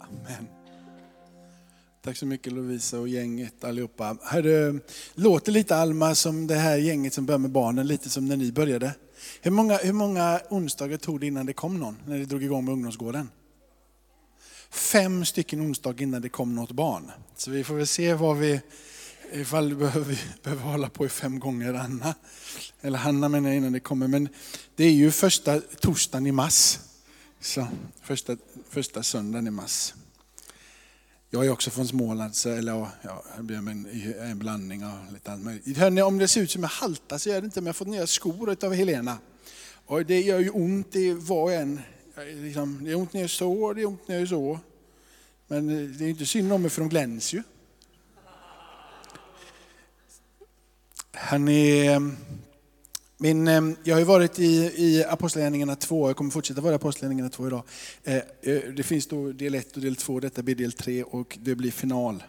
Amen. Tack så mycket Lovisa och gänget allihopa. Hörru, eh, låter lite Alma som det här gänget som börjar med barnen, lite som när ni började. Hur många, hur många onsdagar tog det innan det kom någon, när det drog igång med ungdomsgården? Fem stycken onsdagar innan det kom något barn. Så vi får väl se vad vi, ifall vi behöver, behöver hålla på i fem gånger Anna. Eller Hanna menar jag innan det kommer. Men det är ju första torsdagen i mars. Så, första, första söndagen i mars. Jag är också från Småland, så, eller ja, det blir en, en blandning av lite allt möjligt. Hörrni, om det ser ut som jag haltar så gör det inte, men jag har fått nya skor av Helena. Och det gör ju ont i var och en. Liksom, det är ont när jag så, och det är ont när jag så. Men det är inte synd om mig för de glänser ju. Hörrni, min, eh, jag har ju varit i, i Apostlagärningarna 2, jag kommer fortsätta vara i Apostlagärningarna 2 idag. Eh, eh, det finns då del 1 och del 2, detta blir del 3 och det blir final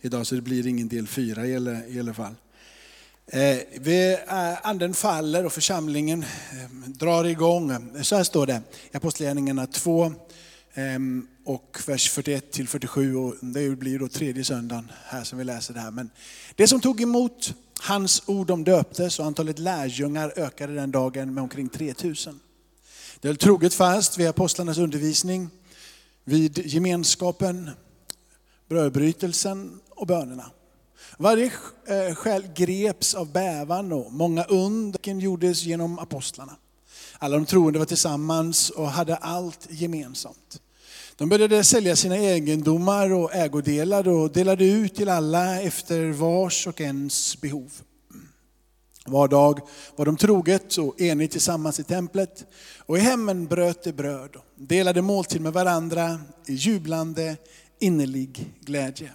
idag så det blir ingen del 4 i alla, i alla fall. Anden faller och församlingen drar igång. Så här står det i Apostlagärningarna 2 Ehm, och vers 41 till 47 och det blir då tredje söndagen här som vi läser det här. Men det som tog emot Hans ord de döptes och antalet lärjungar ökade den dagen med omkring 3000. Det höll troget fast vid apostlarnas undervisning, vid gemenskapen, brödbrytelsen och bönerna. Varje eh, själ greps av bävan och många under gjordes genom apostlarna. Alla de troende var tillsammans och hade allt gemensamt. De började sälja sina egendomar och ägodelar och delade ut till alla efter vars och ens behov. Var dag var de troget och enigt tillsammans i templet och i hemmen bröt de bröd och delade måltid med varandra i jublande innerlig glädje.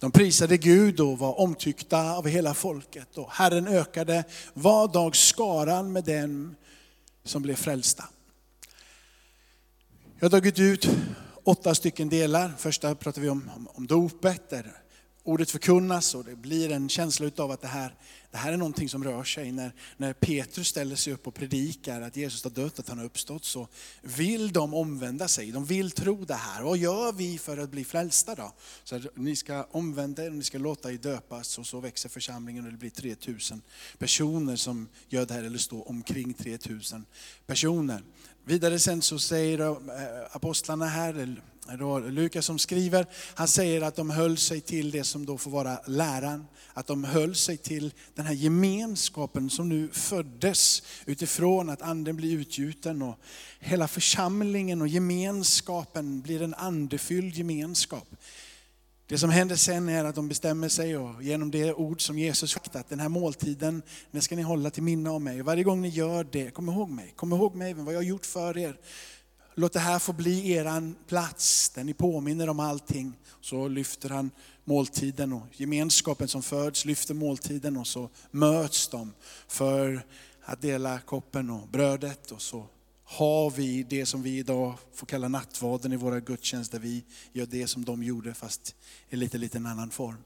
De prisade Gud och var omtyckta av hela folket och Herren ökade var dag skaran med dem som blev frälsta. Jag har tagit ut åtta stycken delar. Första pratar vi om, om, om dopet, där ordet förkunnas och det blir en känsla av att det här, det här är någonting som rör sig. När, när Petrus ställer sig upp och predikar att Jesus har dött, att han har uppstått, så vill de omvända sig. De vill tro det här. Vad gör vi för att bli frälsta då? Så att ni ska omvända er och ni ska låta er döpas och så växer församlingen och det blir 3000 personer som gör det här, eller står omkring 3000 personer. Vidare sen så säger eh, apostlarna här, då Lukas som skriver, han säger att de höll sig till det som då får vara läran. Att de höll sig till den här gemenskapen som nu föddes utifrån att anden blir utgjuten och hela församlingen och gemenskapen blir en andefylld gemenskap. Det som händer sen är att de bestämmer sig och genom det ord som Jesus sagt att den här måltiden, den ska ni hålla till minne av mig. Och varje gång ni gör det, kom ihåg mig. Kom ihåg mig, vad jag har gjort för er. Låt det här få bli eran plats där ni påminner om allting. Så lyfter han måltiden och gemenskapen som föds lyfter måltiden och så möts de för att dela koppen och brödet och så har vi det som vi idag får kalla nattvarden i våra gudstjänster. Vi gör det som de gjorde fast i lite, lite en annan form.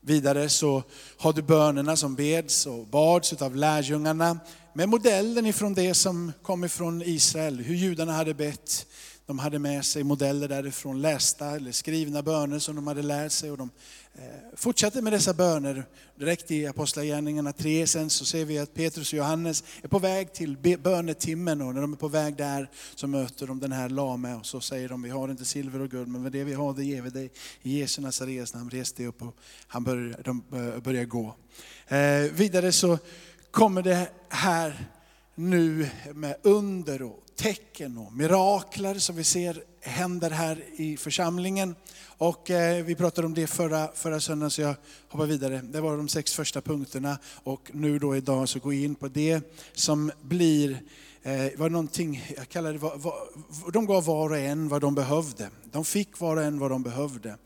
Vidare så har du bönerna som beds och bads av lärjungarna med modellen ifrån det som kom ifrån Israel, hur judarna hade bett. De hade med sig modeller därifrån, lästa eller skrivna böner som de hade lärt sig. Och de eh, fortsatte med dessa böner direkt i Apostlagärningarna 3. Sen så ser vi att Petrus och Johannes är på väg till bönetimmen och när de är på väg där så möter de den här lame och så säger de, vi har inte silver och guld men det vi har det ger vi dig. I Jesu Nazarens namn, res dig upp och han börjar, de eh, börjar gå. Eh, vidare så kommer det här nu med under och tecken och mirakler som vi ser händer här i församlingen. Och eh, vi pratade om det förra, förra söndagen så jag hoppar vidare. Det var de sex första punkterna och nu då idag så går jag in på det som blir eh, var någonting, jag kallar det, var, var, de gav var och en vad de behövde. De fick var och en vad de behövde.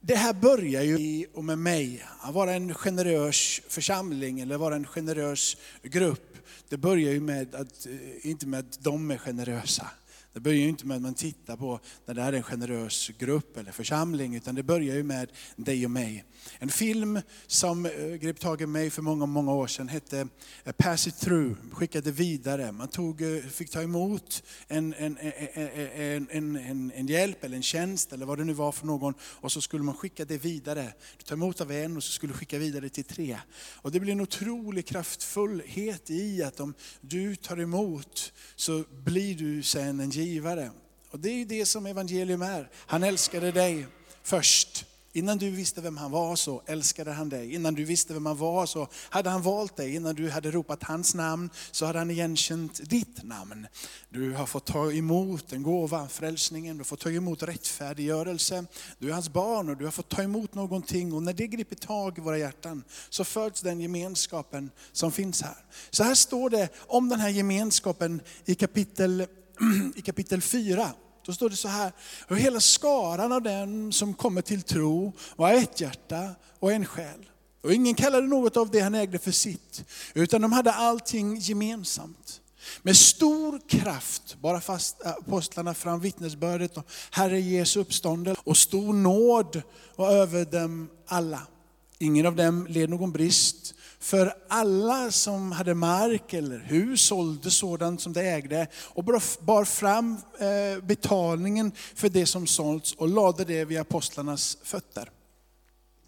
Det här börjar ju i och med mig, att vara en generös församling eller vara en generös grupp. Det börjar ju med att, eh, inte med att de är generösa. Det börjar ju inte med att man tittar på när det här är en generös grupp eller församling, utan det börjar ju med dig och mig. En film som eh, grep tag i mig för många, många år sedan hette eh, Pass it through, skickade vidare. Man tog, eh, fick ta emot en, en, en, en, en, en hjälp eller en tjänst eller vad det nu var för någon och så skulle man skicka det vidare. Du tar emot av en och så skulle du skicka vidare till tre. Och det blir en otrolig kraftfullhet i att om du tar emot så blir du sen en givare. Och det är ju det som evangelium är. Han älskade dig först. Innan du visste vem han var så älskade han dig. Innan du visste vem han var så hade han valt dig. Innan du hade ropat hans namn så hade han igenkänt ditt namn. Du har fått ta emot en gåva, frälsningen, du har fått ta emot rättfärdiggörelse. Du är hans barn och du har fått ta emot någonting. Och när det griper tag i våra hjärtan så föds den gemenskapen som finns här. Så här står det om den här gemenskapen i kapitel, i kapitel 4. Då står det så här, och hela skaran av den som kommer till tro var ett hjärta och en själ. Och ingen kallade något av det han ägde för sitt, utan de hade allting gemensamt. Med stor kraft bara fast äh, apostlarna fram vittnesbördet om Herre Jesu uppståndelse och stor nåd var över dem alla. Ingen av dem led någon brist, för alla som hade mark eller hus sålde sådant som de ägde och bar fram eh, betalningen för det som sålts och lade det vid apostlarnas fötter.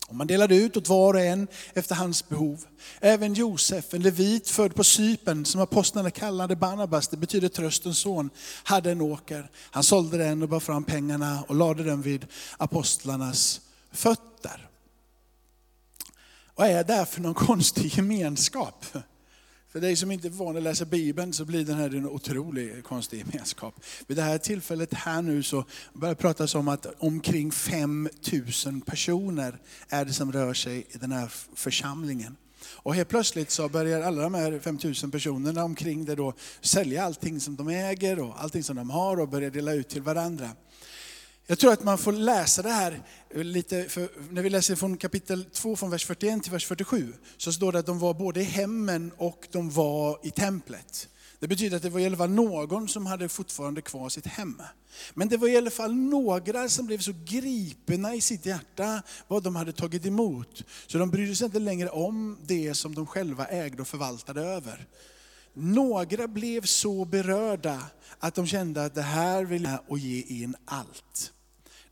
Och man delade ut åt var och en efter hans behov. Även Josef, en levit född på Sypen, som apostlarna kallade Barnabas, det betyder tröstens son, hade en åker. Han sålde den och bar fram pengarna och lade den vid apostlarnas fötter. Vad är det för någon konstig gemenskap? För dig som inte är van att läsa Bibeln så blir den här en otrolig konstig gemenskap. Vid det här tillfället här nu så börjar det pratas om att omkring 5000 personer är det som rör sig i den här församlingen. Och helt plötsligt så börjar alla de här 5000 personerna omkring det då sälja allting som de äger och allting som de har och börjar dela ut till varandra. Jag tror att man får läsa det här eh, lite, när vi läser från kapitel 2 från vers 41 till vers 47, så står det att de var både i hemmen och de var i templet. Det betyder att det var i alla fall någon som hade fortfarande kvar sitt hem. Men det var i alla fall några som blev så gripna i sitt hjärta vad de hade tagit emot. Så de brydde sig inte längre om det som de själva ägde och förvaltade över. Några blev så berörda att de kände att det här vill jag och ge in allt.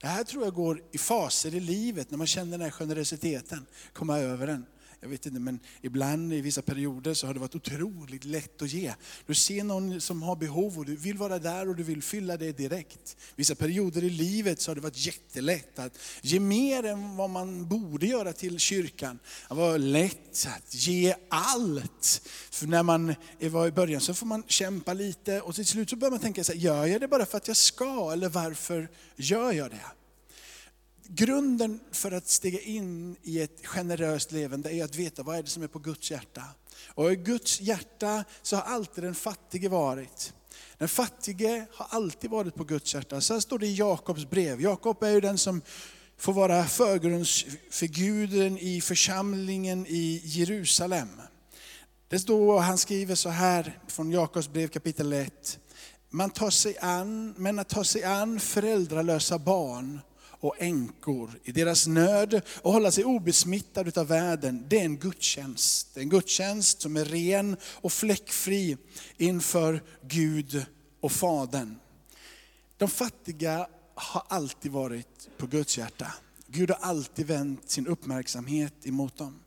Det här tror jag går i faser i livet, när man känner den här generositeten, komma över den. Jag vet inte, men ibland i vissa perioder så har det varit otroligt lätt att ge. Du ser någon som har behov och du vill vara där och du vill fylla det direkt. Vissa perioder i livet så har det varit jättelätt att ge mer än vad man borde göra till kyrkan. Det var lätt att ge allt. För när man var i början så får man kämpa lite och till slut så börjar man tänka, så här, gör jag det bara för att jag ska eller varför gör jag det? Grunden för att stiga in i ett generöst levande är att veta vad är det som är på Guds hjärta. Och i Guds hjärta så har alltid den fattige varit. Den fattige har alltid varit på Guds hjärta. Sen står det i Jakobs brev. Jakob är ju den som får vara förgrundsfiguren i församlingen i Jerusalem. Det står, han skriver så här från Jakobs brev kapitel 1. Man tar sig an, men att ta sig an föräldralösa barn och änkor i deras nöd och hålla sig obesmittad av världen, det är en gudstjänst. Det är en gudstjänst som är ren och fläckfri inför Gud och Fadern. De fattiga har alltid varit på Guds hjärta. Gud har alltid vänt sin uppmärksamhet emot dem.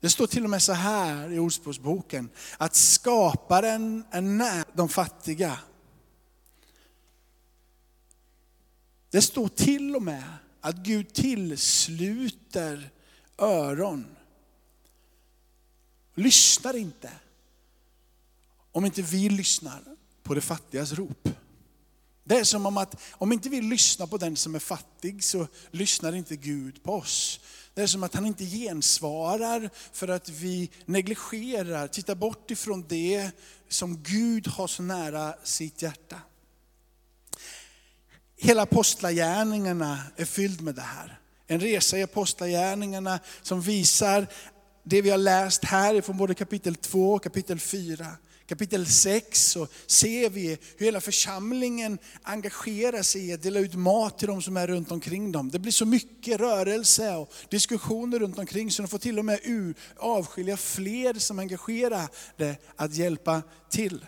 Det står till och med så här i Ordspråksboken, att skaparen är nära de fattiga Det står till och med att Gud tillsluter öron. Lyssnar inte om inte vi lyssnar på det fattigas rop. Det är som om att om inte vi lyssnar på den som är fattig så lyssnar inte Gud på oss. Det är som att han inte gensvarar för att vi negligerar, tittar bort ifrån det som Gud har så nära sitt hjärta. Hela apostlagärningarna är fylld med det här. En resa i apostlagärningarna som visar det vi har läst här från både kapitel 2 och kapitel 4. Kapitel 6 så ser vi hur hela församlingen engagerar sig i att dela ut mat till de som är runt omkring dem. Det blir så mycket rörelse och diskussioner runt omkring så de får till och med avskilja fler som är engagerade att hjälpa till.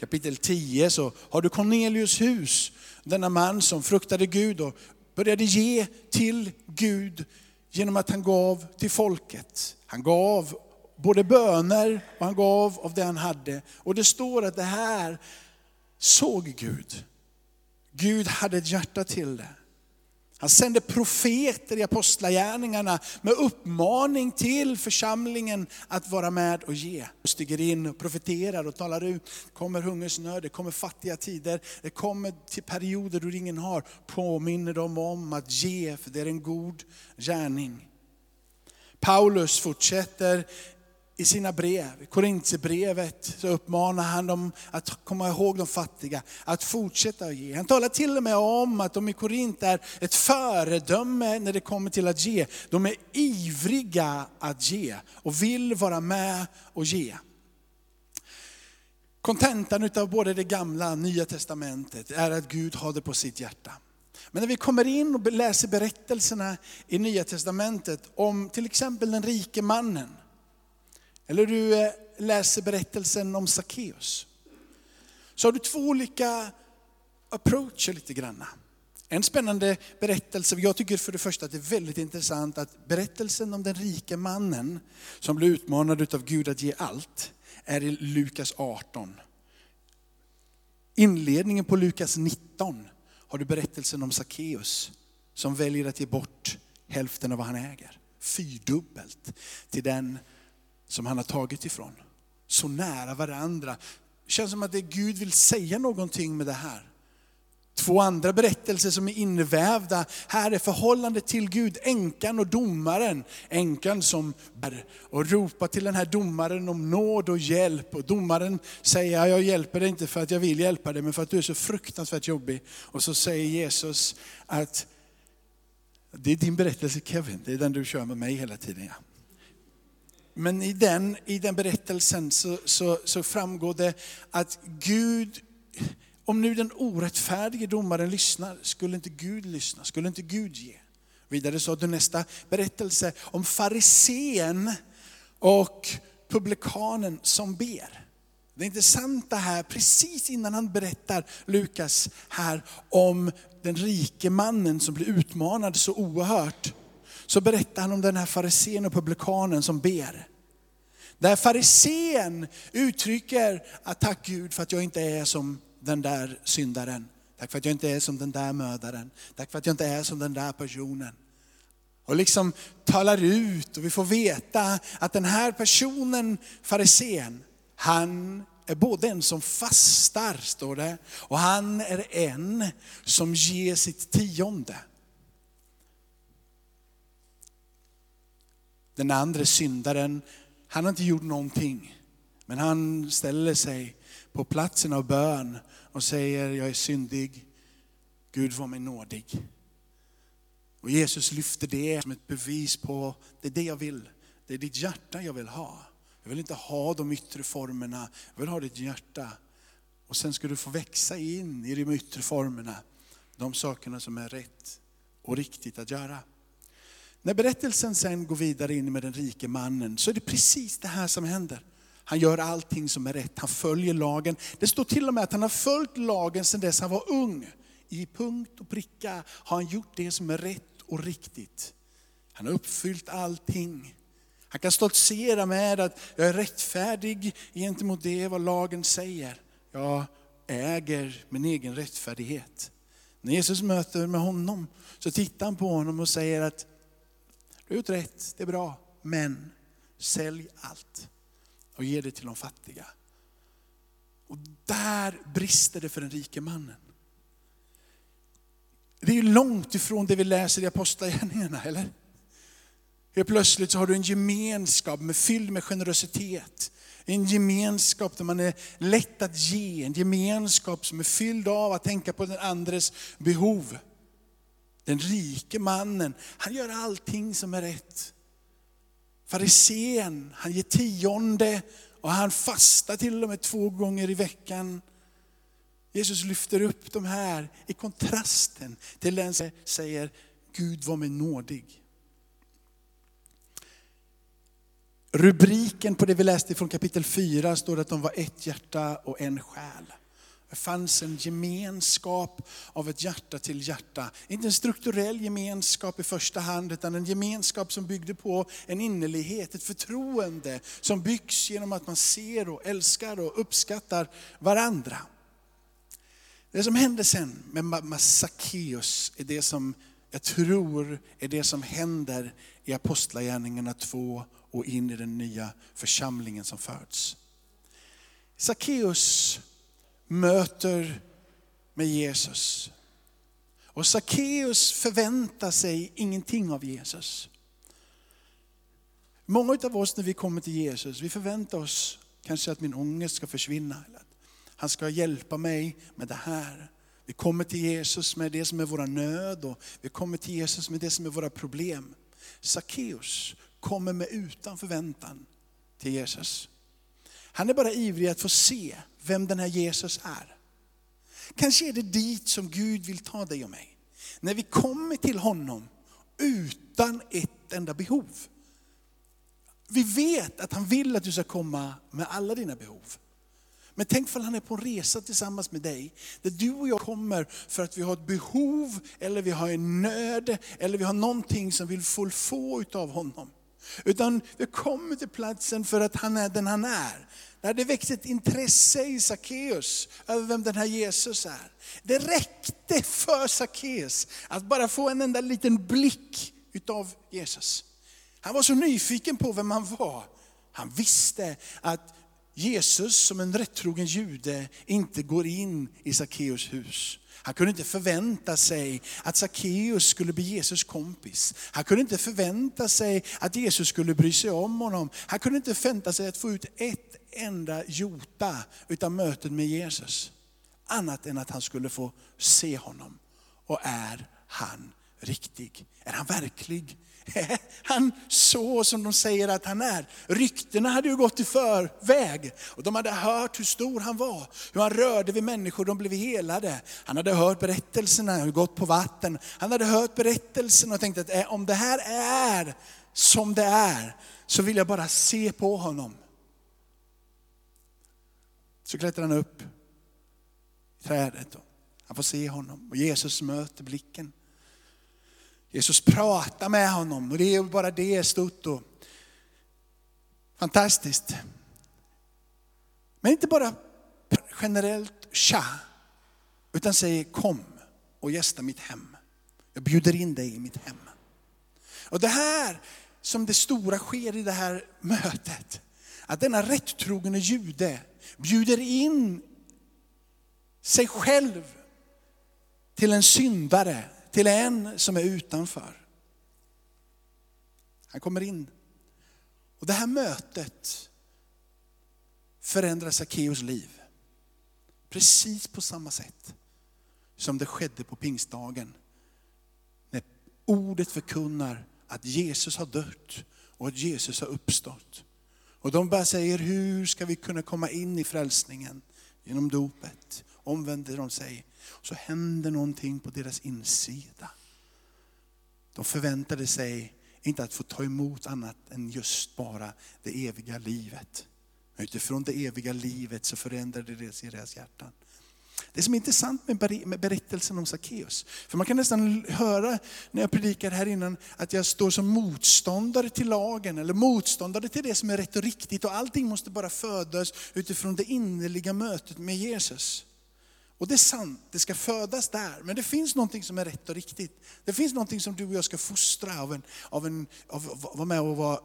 Kapitel 10 så har du Cornelius hus, denna man som fruktade Gud och började ge till Gud genom att han gav till folket. Han gav både böner och han gav av det han hade. Och det står att det här såg Gud. Gud hade ett hjärta till det. Han sände profeter i apostlagärningarna med uppmaning till församlingen att vara med och ge. Stiger in och profeterar och talar ut. Det kommer hungersnöd, det kommer fattiga tider, det kommer till perioder då ingen har. Påminner dem om att ge, för det är en god gärning. Paulus fortsätter i sina brev, i Korintierbrevet, så uppmanar han dem att komma ihåg de fattiga, att fortsätta att ge. Han talar till och med om att de i Korint är ett föredöme när det kommer till att ge. De är ivriga att ge och vill vara med och ge. Kontentan av både det gamla och nya testamentet är att Gud har det på sitt hjärta. Men när vi kommer in och läser berättelserna i Nya Testamentet om till exempel den rike mannen, eller du eh, läser berättelsen om Sackeus, så har du två olika approacher lite granna. En spännande berättelse, jag tycker för det första att det är väldigt intressant att berättelsen om den rike mannen som blev utmanad av Gud att ge allt, är i Lukas 18. Inledningen på Lukas 19 har du berättelsen om Sackeus som väljer att ge bort hälften av vad han äger. Fyrdubbelt till den som han har tagit ifrån. Så nära varandra. Det känns som att det Gud vill säga någonting med det här. Två andra berättelser som är invävda här är förhållandet till Gud, änkan och domaren. Änkan som bär och ropar till den här domaren om nåd och hjälp. Och domaren säger, jag hjälper dig inte för att jag vill hjälpa dig, men för att du är så fruktansvärt jobbig. Och så säger Jesus att, det är din berättelse Kevin, det är den du kör med mig hela tiden. Ja. Men i den, i den berättelsen så, så, så framgår det att Gud om nu den orättfärdige domaren lyssnar, skulle inte Gud lyssna? Skulle inte Gud ge? Vidare så har du nästa berättelse om farisén och publikanen som ber. Det intressanta här, precis innan han berättar Lukas här om den rike mannen som blir utmanad så oerhört, så berättar han om den här farisén och publikanen som ber. Där farisén uttrycker att tack Gud för att jag inte är som den där syndaren. Tack för att jag inte är som den där mördaren. Tack för att jag inte är som den där personen. Och liksom talar ut och vi får veta att den här personen, farisén, han är både en som fastar, står det, och han är en som ger sitt tionde. Den andra syndaren, han har inte gjort någonting. Men han ställer sig på platsen av bön och säger, jag är syndig, Gud var mig nådig. Och Jesus lyfter det som ett bevis på, det är det jag vill. Det är ditt hjärta jag vill ha. Jag vill inte ha de yttre formerna, jag vill ha ditt hjärta. Och sen ska du få växa in i de yttre formerna, de sakerna som är rätt och riktigt att göra. När berättelsen sen går vidare in med den rike mannen så är det precis det här som händer. Han gör allting som är rätt, han följer lagen. Det står till och med att han har följt lagen sedan dess han var ung. I punkt och pricka har han gjort det som är rätt och riktigt. Han har uppfyllt allting. Han kan stoltsera med att jag är rättfärdig gentemot det vad lagen säger. Jag äger min egen rättfärdighet. När Jesus möter med honom så tittar han på honom och säger att du har gjort rätt, det är bra, men sälj allt och ge det till de fattiga. Och där brister det för den rike mannen. Det är ju långt ifrån det vi läser i Apostlagärningarna, eller? Helt plötsligt så har du en gemenskap med, fylld med generositet. En gemenskap där man är lätt att ge, en gemenskap som är fylld av att tänka på den andres behov. Den rike mannen, han gör allting som är rätt. Farisén, han ger tionde och han fastar till och med två gånger i veckan. Jesus lyfter upp de här i kontrasten till den som säger Gud var mig nådig. Rubriken på det vi läste från kapitel 4 står att de var ett hjärta och en själ. Det fanns en gemenskap av ett hjärta till hjärta. Inte en strukturell gemenskap i första hand, utan en gemenskap som byggde på en innerlighet, ett förtroende som byggs genom att man ser och älskar och uppskattar varandra. Det som hände sen med Sackeus är det som jag tror är det som händer i Apostlagärningarna 2 och in i den nya församlingen som föds. Sackeus möter med Jesus. Och Sackeus förväntar sig ingenting av Jesus. Många av oss när vi kommer till Jesus, vi förväntar oss kanske att min ångest ska försvinna. Eller att han ska hjälpa mig med det här. Vi kommer till Jesus med det som är våra nöd och vi kommer till Jesus med det som är våra problem. Sackeus kommer med utan förväntan till Jesus. Han är bara ivrig att få se vem den här Jesus är. Kanske är det dit som Gud vill ta dig och mig. När vi kommer till honom utan ett enda behov. Vi vet att han vill att du ska komma med alla dina behov. Men tänk för han är på en resa tillsammans med dig, där du och jag kommer för att vi har ett behov, eller vi har en nöd, eller vi har någonting som vi vill få av honom. Utan vi kommer till platsen för att han är den han är. Det hade växt ett intresse i Sackeus över vem den här Jesus är. Det räckte för Sackeus att bara få en enda liten blick utav Jesus. Han var så nyfiken på vem han var. Han visste att Jesus som en rättrogen jude inte går in i Sackeus hus. Han kunde inte förvänta sig att Sackeus skulle bli Jesus kompis. Han kunde inte förvänta sig att Jesus skulle bry sig om honom. Han kunde inte förvänta sig att få ut ett enda jota utav mötet med Jesus. Annat än att han skulle få se honom. Och är han riktig? Är han verklig? Han så som de säger att han är. Ryktena hade ju gått i förväg. Och de hade hört hur stor han var. Hur han rörde vid människor, de blev helade. Han hade hört berättelserna, hur gått på vatten. Han hade hört berättelserna och tänkt att eh, om det här är som det är, så vill jag bara se på honom. Så klättrar han upp i trädet. Och han får se honom och Jesus möter blicken. Jesus pratar med honom och det är bara det är stort och fantastiskt. Men inte bara generellt tja, utan säger kom och gästa mitt hem. Jag bjuder in dig i mitt hem. Och det här som det stora sker i det här mötet, att denna rättrogne jude bjuder in sig själv till en syndare till en som är utanför. Han kommer in. Och det här mötet förändrar Sackeus liv. Precis på samma sätt som det skedde på pingstdagen. När ordet förkunnar att Jesus har dött och att Jesus har uppstått. Och de bara säger, hur ska vi kunna komma in i frälsningen? Genom dopet. Omvänder de sig så händer någonting på deras insida. De förväntade sig inte att få ta emot annat än just bara det eviga livet. Utifrån det eviga livet så förändrade det deras hjärtan. Det som är intressant med berättelsen om Sackeus, för man kan nästan höra när jag predikar här innan att jag står som motståndare till lagen eller motståndare till det som är rätt och riktigt och allting måste bara födas utifrån det innerliga mötet med Jesus. Och det är sant, det ska födas där. Men det finns någonting som är rätt och riktigt. Det finns någonting som du och jag ska fostra av, en, av, en, av vara med och vara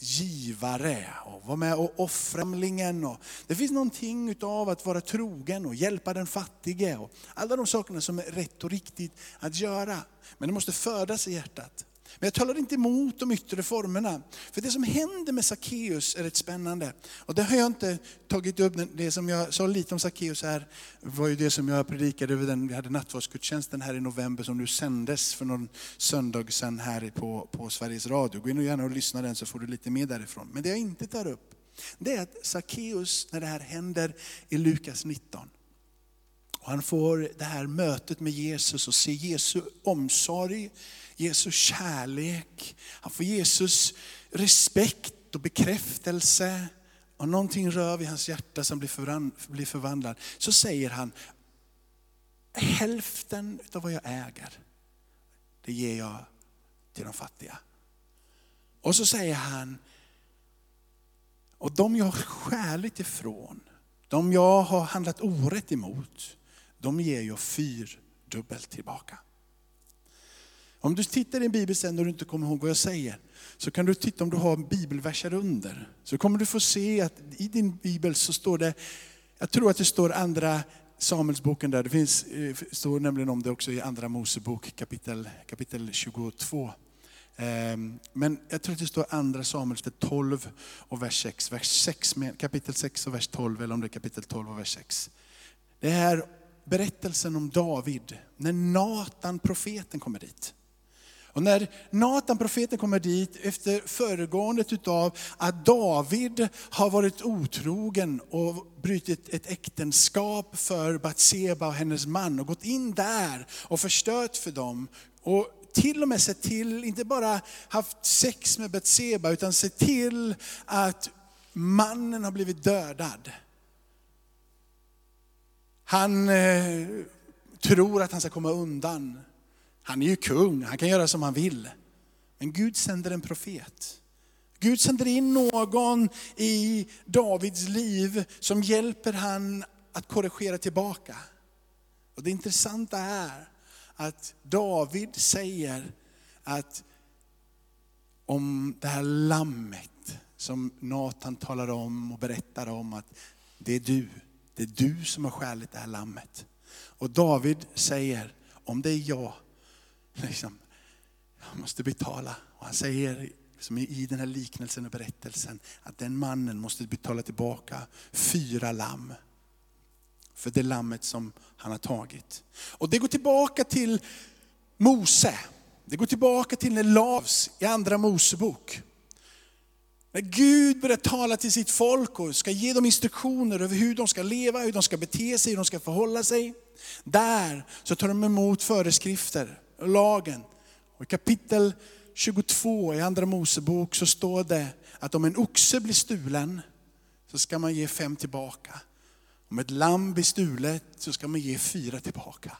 givare, och vara med och offra och Det finns någonting av att vara trogen och hjälpa den fattige. Och alla de sakerna som är rätt och riktigt att göra. Men det måste födas i hjärtat. Men jag talar inte emot de yttre formerna. För det som händer med Sackeus är rätt spännande. Och det har jag inte tagit upp, det som jag sa lite om Sackeus här, var ju det som jag predikade över den, vi hade nattvardsgudstjänsten här i november som nu sändes för någon söndag sedan här på, på Sveriges Radio. Gå in och gärna och lyssna den så får du lite mer därifrån. Men det jag inte tar upp, Det är att Sackeus, när det här händer i Lukas 19, och han får det här mötet med Jesus och ser Jesu omsorg, Jesu kärlek. Han får Jesus respekt och bekräftelse. Och någonting rör vid hans hjärta som blir förvandlad. Så säger han, hälften av vad jag äger, det ger jag till de fattiga. Och så säger han, och de jag har skäligt ifrån, de jag har handlat orätt emot, de ger jag fyrdubbelt tillbaka. Om du tittar i en bibel sen och du inte kommer ihåg vad jag säger, så kan du titta om du har bibelverser under. Så kommer du få se att i din bibel så står det, jag tror att det står andra Samuelsboken där, det finns, eh, står nämligen om det också i andra Mosebok kapitel, kapitel 22. Ehm, men jag tror att det står andra Samuels 12 och vers 6, vers 6 kapitel 6 och vers 12, eller om det är kapitel 12 och vers 6. Det här berättelsen om David, när Natan profeten kommer dit. Och när Natan profeten kommer dit efter föregåendet utav att David har varit otrogen och brutit ett äktenskap för Batseba och hennes man och gått in där och förstört för dem. Och till och med sett till, inte bara haft sex med Batseba utan sett till att mannen har blivit dödad. Han eh, tror att han ska komma undan. Han är ju kung, han kan göra som han vill. Men Gud sänder en profet. Gud sänder in någon i Davids liv som hjälper han att korrigera tillbaka. Och det intressanta är att David säger att om det här lammet som Nathan talar om och berättar om att det är du, det är du som har skäligt det här lammet. Och David säger, om det är jag liksom, jag måste betala. Och han säger liksom, som i den här liknelsen och berättelsen att den mannen måste betala tillbaka fyra lamm. För det lammet som han har tagit. Och det går tillbaka till Mose. Det går tillbaka till när lavs i andra Mosebok. När Gud börjar tala till sitt folk och ska ge dem instruktioner över hur de ska leva, hur de ska bete sig, hur de ska förhålla sig. Där så tar de emot föreskrifter lagen. Och I kapitel 22 i Andra Mosebok så står det att om en oxe blir stulen så ska man ge fem tillbaka. Om ett lamm blir stulet så ska man ge fyra tillbaka.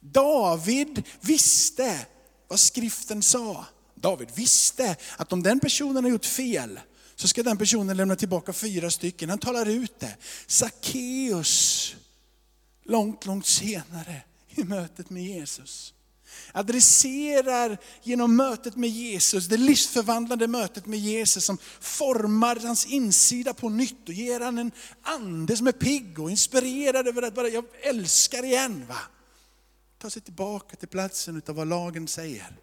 David visste vad skriften sa. David visste att om den personen har gjort fel så ska den personen lämna tillbaka fyra stycken. Han talar ut det. Sackeus, långt, långt senare i mötet med Jesus adresserar genom mötet med Jesus, det livsförvandlande mötet med Jesus som formar hans insida på nytt och ger han en ande som är pigg och inspirerad över att bara, jag älskar igen. Va? Ta sig tillbaka till platsen utav vad lagen säger.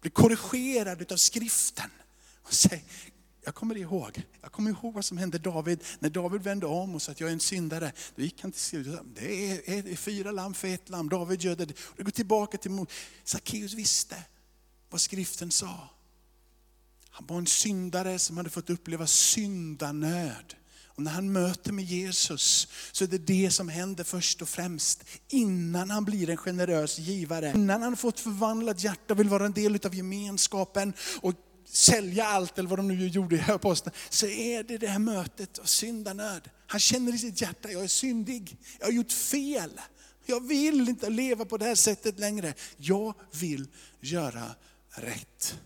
Bli korrigerad utav skriften. Och säg, jag kommer ihåg, jag kommer ihåg vad som hände David, när David vände om och sa att jag är en syndare. Då gick han till Gud det är, är fyra lamm för ett lamm, David gör det. Och det går tillbaka till Sackeus visste vad skriften sa. Han var en syndare som hade fått uppleva syndanöd. Och när han möter med Jesus så är det det som händer först och främst. Innan han blir en generös givare. Innan han fått förvandlat hjärta och vill vara en del av gemenskapen och sälja allt eller vad de nu gjorde i aposteln, så är det det här mötet av syndanöd. Han känner i sitt hjärta, jag är syndig, jag har gjort fel. Jag vill inte leva på det här sättet längre. Jag vill göra rätt.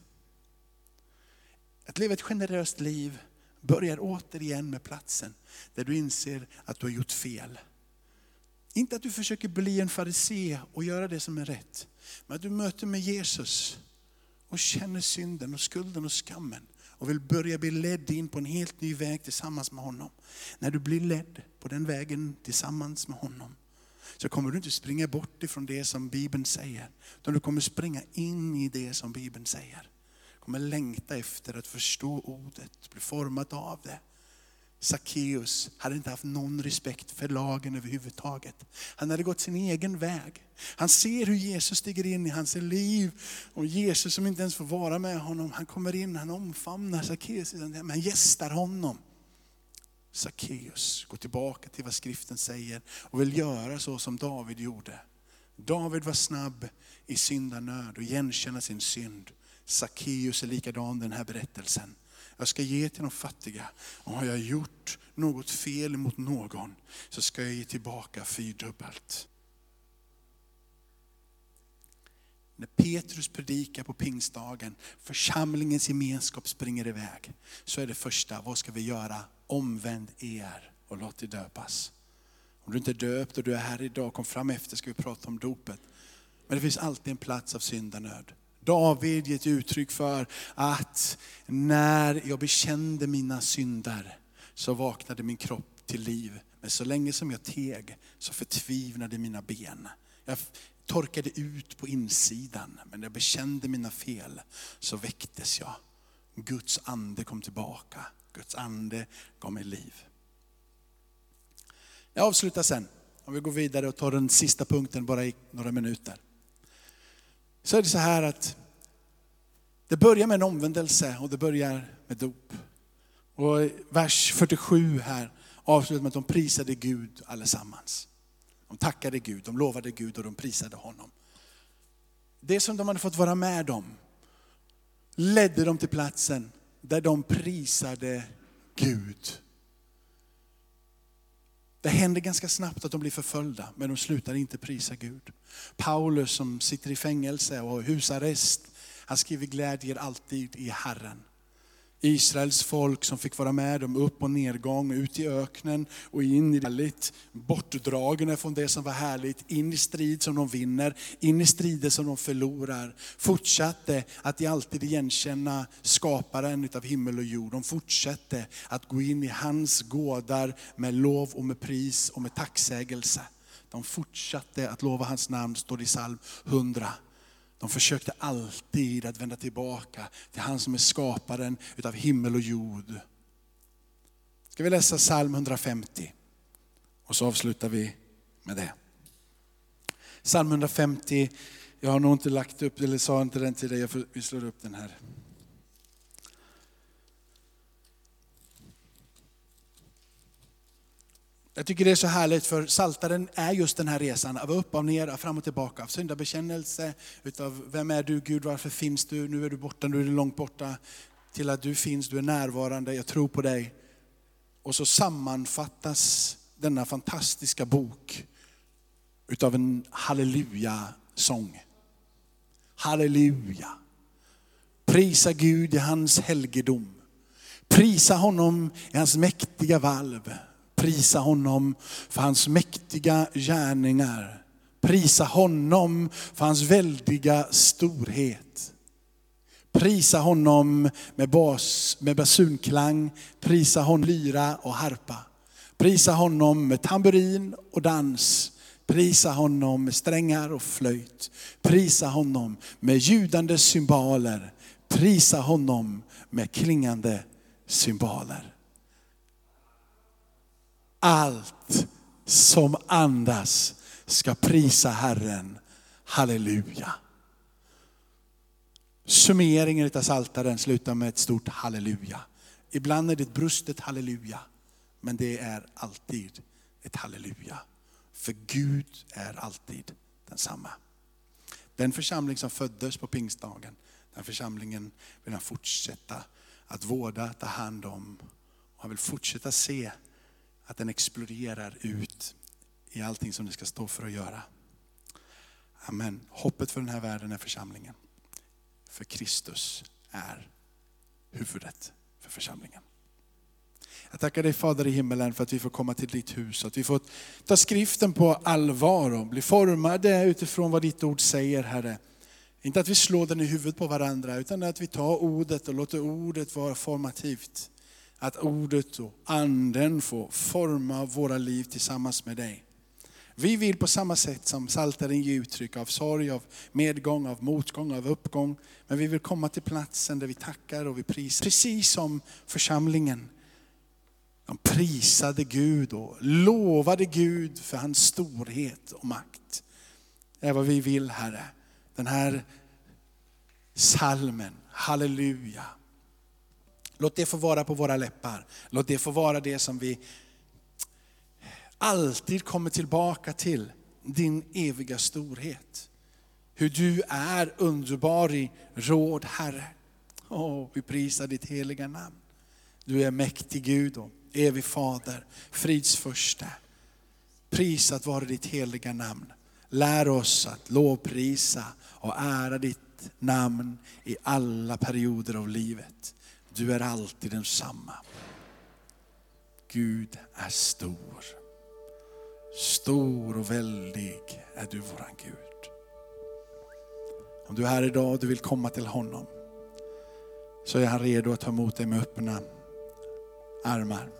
Att leva ett generöst liv börjar återigen med platsen där du inser att du har gjort fel. Inte att du försöker bli en farisé och göra det som är rätt, men att du möter med Jesus och känner synden och skulden och skammen och vill börja bli ledd in på en helt ny väg tillsammans med honom. När du blir ledd på den vägen tillsammans med honom så kommer du inte springa bort ifrån det som Bibeln säger. Utan du kommer springa in i det som Bibeln säger. Du kommer längta efter att förstå ordet, bli format av det. Sackeus hade inte haft någon respekt för lagen överhuvudtaget. Han hade gått sin egen väg. Han ser hur Jesus stiger in i hans liv. Och Jesus som inte ens får vara med honom, han kommer in, han omfamnar Sackeus, han gästar honom. Sackeus går tillbaka till vad skriften säger och vill göra så som David gjorde. David var snabb i syndanöd och igenkänna sin synd. Sackeus är likadan den här berättelsen. Jag ska ge till de fattiga. Och har jag gjort något fel mot någon så ska jag ge tillbaka fyrdubbelt. När Petrus predikar på pingstdagen, församlingens gemenskap springer iväg, så är det första, vad ska vi göra? Omvänd er och låt er döpas. Om du inte är döpt och du är här idag, kom fram efter ska vi prata om dopet. Men det finns alltid en plats av syndanöd. David gett uttryck för att när jag bekände mina synder så vaknade min kropp till liv. Men så länge som jag teg så förtvivnade mina ben. Jag torkade ut på insidan, men när jag bekände mina fel så väcktes jag. Guds ande kom tillbaka. Guds ande gav mig liv. Jag avslutar sen, om vi går vidare och tar den sista punkten bara i några minuter. Så är det så här att det börjar med en omvändelse och det börjar med dop. Och vers 47 här avslutar med att de prisade Gud allesammans. De tackade Gud, de lovade Gud och de prisade honom. Det som de hade fått vara med om ledde dem till platsen där de prisade Gud. Det händer ganska snabbt att de blir förföljda, men de slutar inte prisa Gud. Paulus som sitter i fängelse och har husarrest, han skriver glädjer alltid i Herren. Israels folk som fick vara med om upp och nedgång, ut i öknen och in i det härligt, bortdragna från det som var härligt, in i strid som de vinner, in i strider som de förlorar. Fortsatte att alltid igenkänna skaparen utav himmel och jord. De fortsatte att gå in i hans gårdar med lov och med pris och med tacksägelse. De fortsatte att lova hans namn, står det i psalm 100. De försökte alltid att vända tillbaka till han som är skaparen utav himmel och jord. Ska vi läsa psalm 150? Och så avslutar vi med det. Psalm 150, jag har nog inte lagt upp, eller sa inte den till dig, vi slår upp den här. Jag tycker det är så härligt för saltaren är just den här resan av upp och ner, fram och tillbaka. Av syndabekännelse, utav vem är du Gud, varför finns du, nu är du borta, nu är du långt borta. Till att du finns, du är närvarande, jag tror på dig. Och så sammanfattas denna fantastiska bok utav en halleluja-sång. Halleluja. Prisa Gud i hans helgedom. Prisa honom i hans mäktiga valv. Prisa honom för hans mäktiga gärningar. Prisa honom för hans väldiga storhet. Prisa honom med, bas, med basunklang, prisa honom lyra och harpa. Prisa honom med tamburin och dans. Prisa honom med strängar och flöjt. Prisa honom med ljudande symboler. Prisa honom med klingande symboler allt som andas ska prisa Herren. Halleluja. Summeringen av saltaren slutar med ett stort halleluja. Ibland är det ett brustet halleluja, men det är alltid ett halleluja. För Gud är alltid densamma. Den församling som föddes på pingstdagen, den församlingen vill han fortsätta att vårda, ta hand om. Och han vill fortsätta se att den exploderar ut i allting som det ska stå för att göra. Amen. Hoppet för den här världen är församlingen. För Kristus är huvudet för församlingen. Jag tackar dig Fader i himmelen för att vi får komma till ditt hus, att vi får ta skriften på allvar och bli formade utifrån vad ditt ord säger Herre. Inte att vi slår den i huvudet på varandra, utan att vi tar ordet och låter ordet vara formativt att ordet och anden får forma våra liv tillsammans med dig. Vi vill på samma sätt som Psaltaren ge uttryck av sorg, av medgång, av motgång, av uppgång. Men vi vill komma till platsen där vi tackar och vi prisar. Precis som församlingen. De prisade Gud och lovade Gud för hans storhet och makt. Det är vad vi vill Herre. Den här salmen, halleluja. Låt det få vara på våra läppar. Låt det få vara det som vi alltid kommer tillbaka till. Din eviga storhet. Hur du är underbar i råd, Herre. Åh, vi prisar ditt heliga namn. Du är mäktig Gud och evig Fader, frids första. Prisat vare ditt heliga namn. Lär oss att lovprisa och ära ditt namn i alla perioder av livet. Du är alltid densamma. Gud är stor. Stor och väldig är du våran Gud. Om du är här idag och du vill komma till honom, så är han redo att ta emot dig med öppna armar.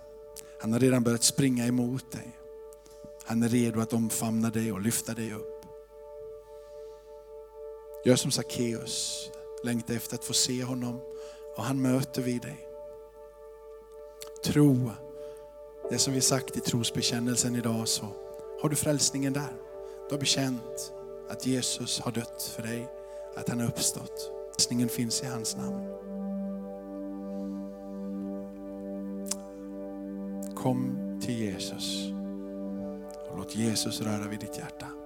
Han har redan börjat springa emot dig. Han är redo att omfamna dig och lyfta dig upp. Gör som Sackeus, längta efter att få se honom och han möter vid dig. Tro, det som vi sagt i trosbekännelsen idag, så har du frälsningen där. Du har bekänt att Jesus har dött för dig, att han har uppstått. Frälsningen finns i hans namn. Kom till Jesus och låt Jesus röra vid ditt hjärta.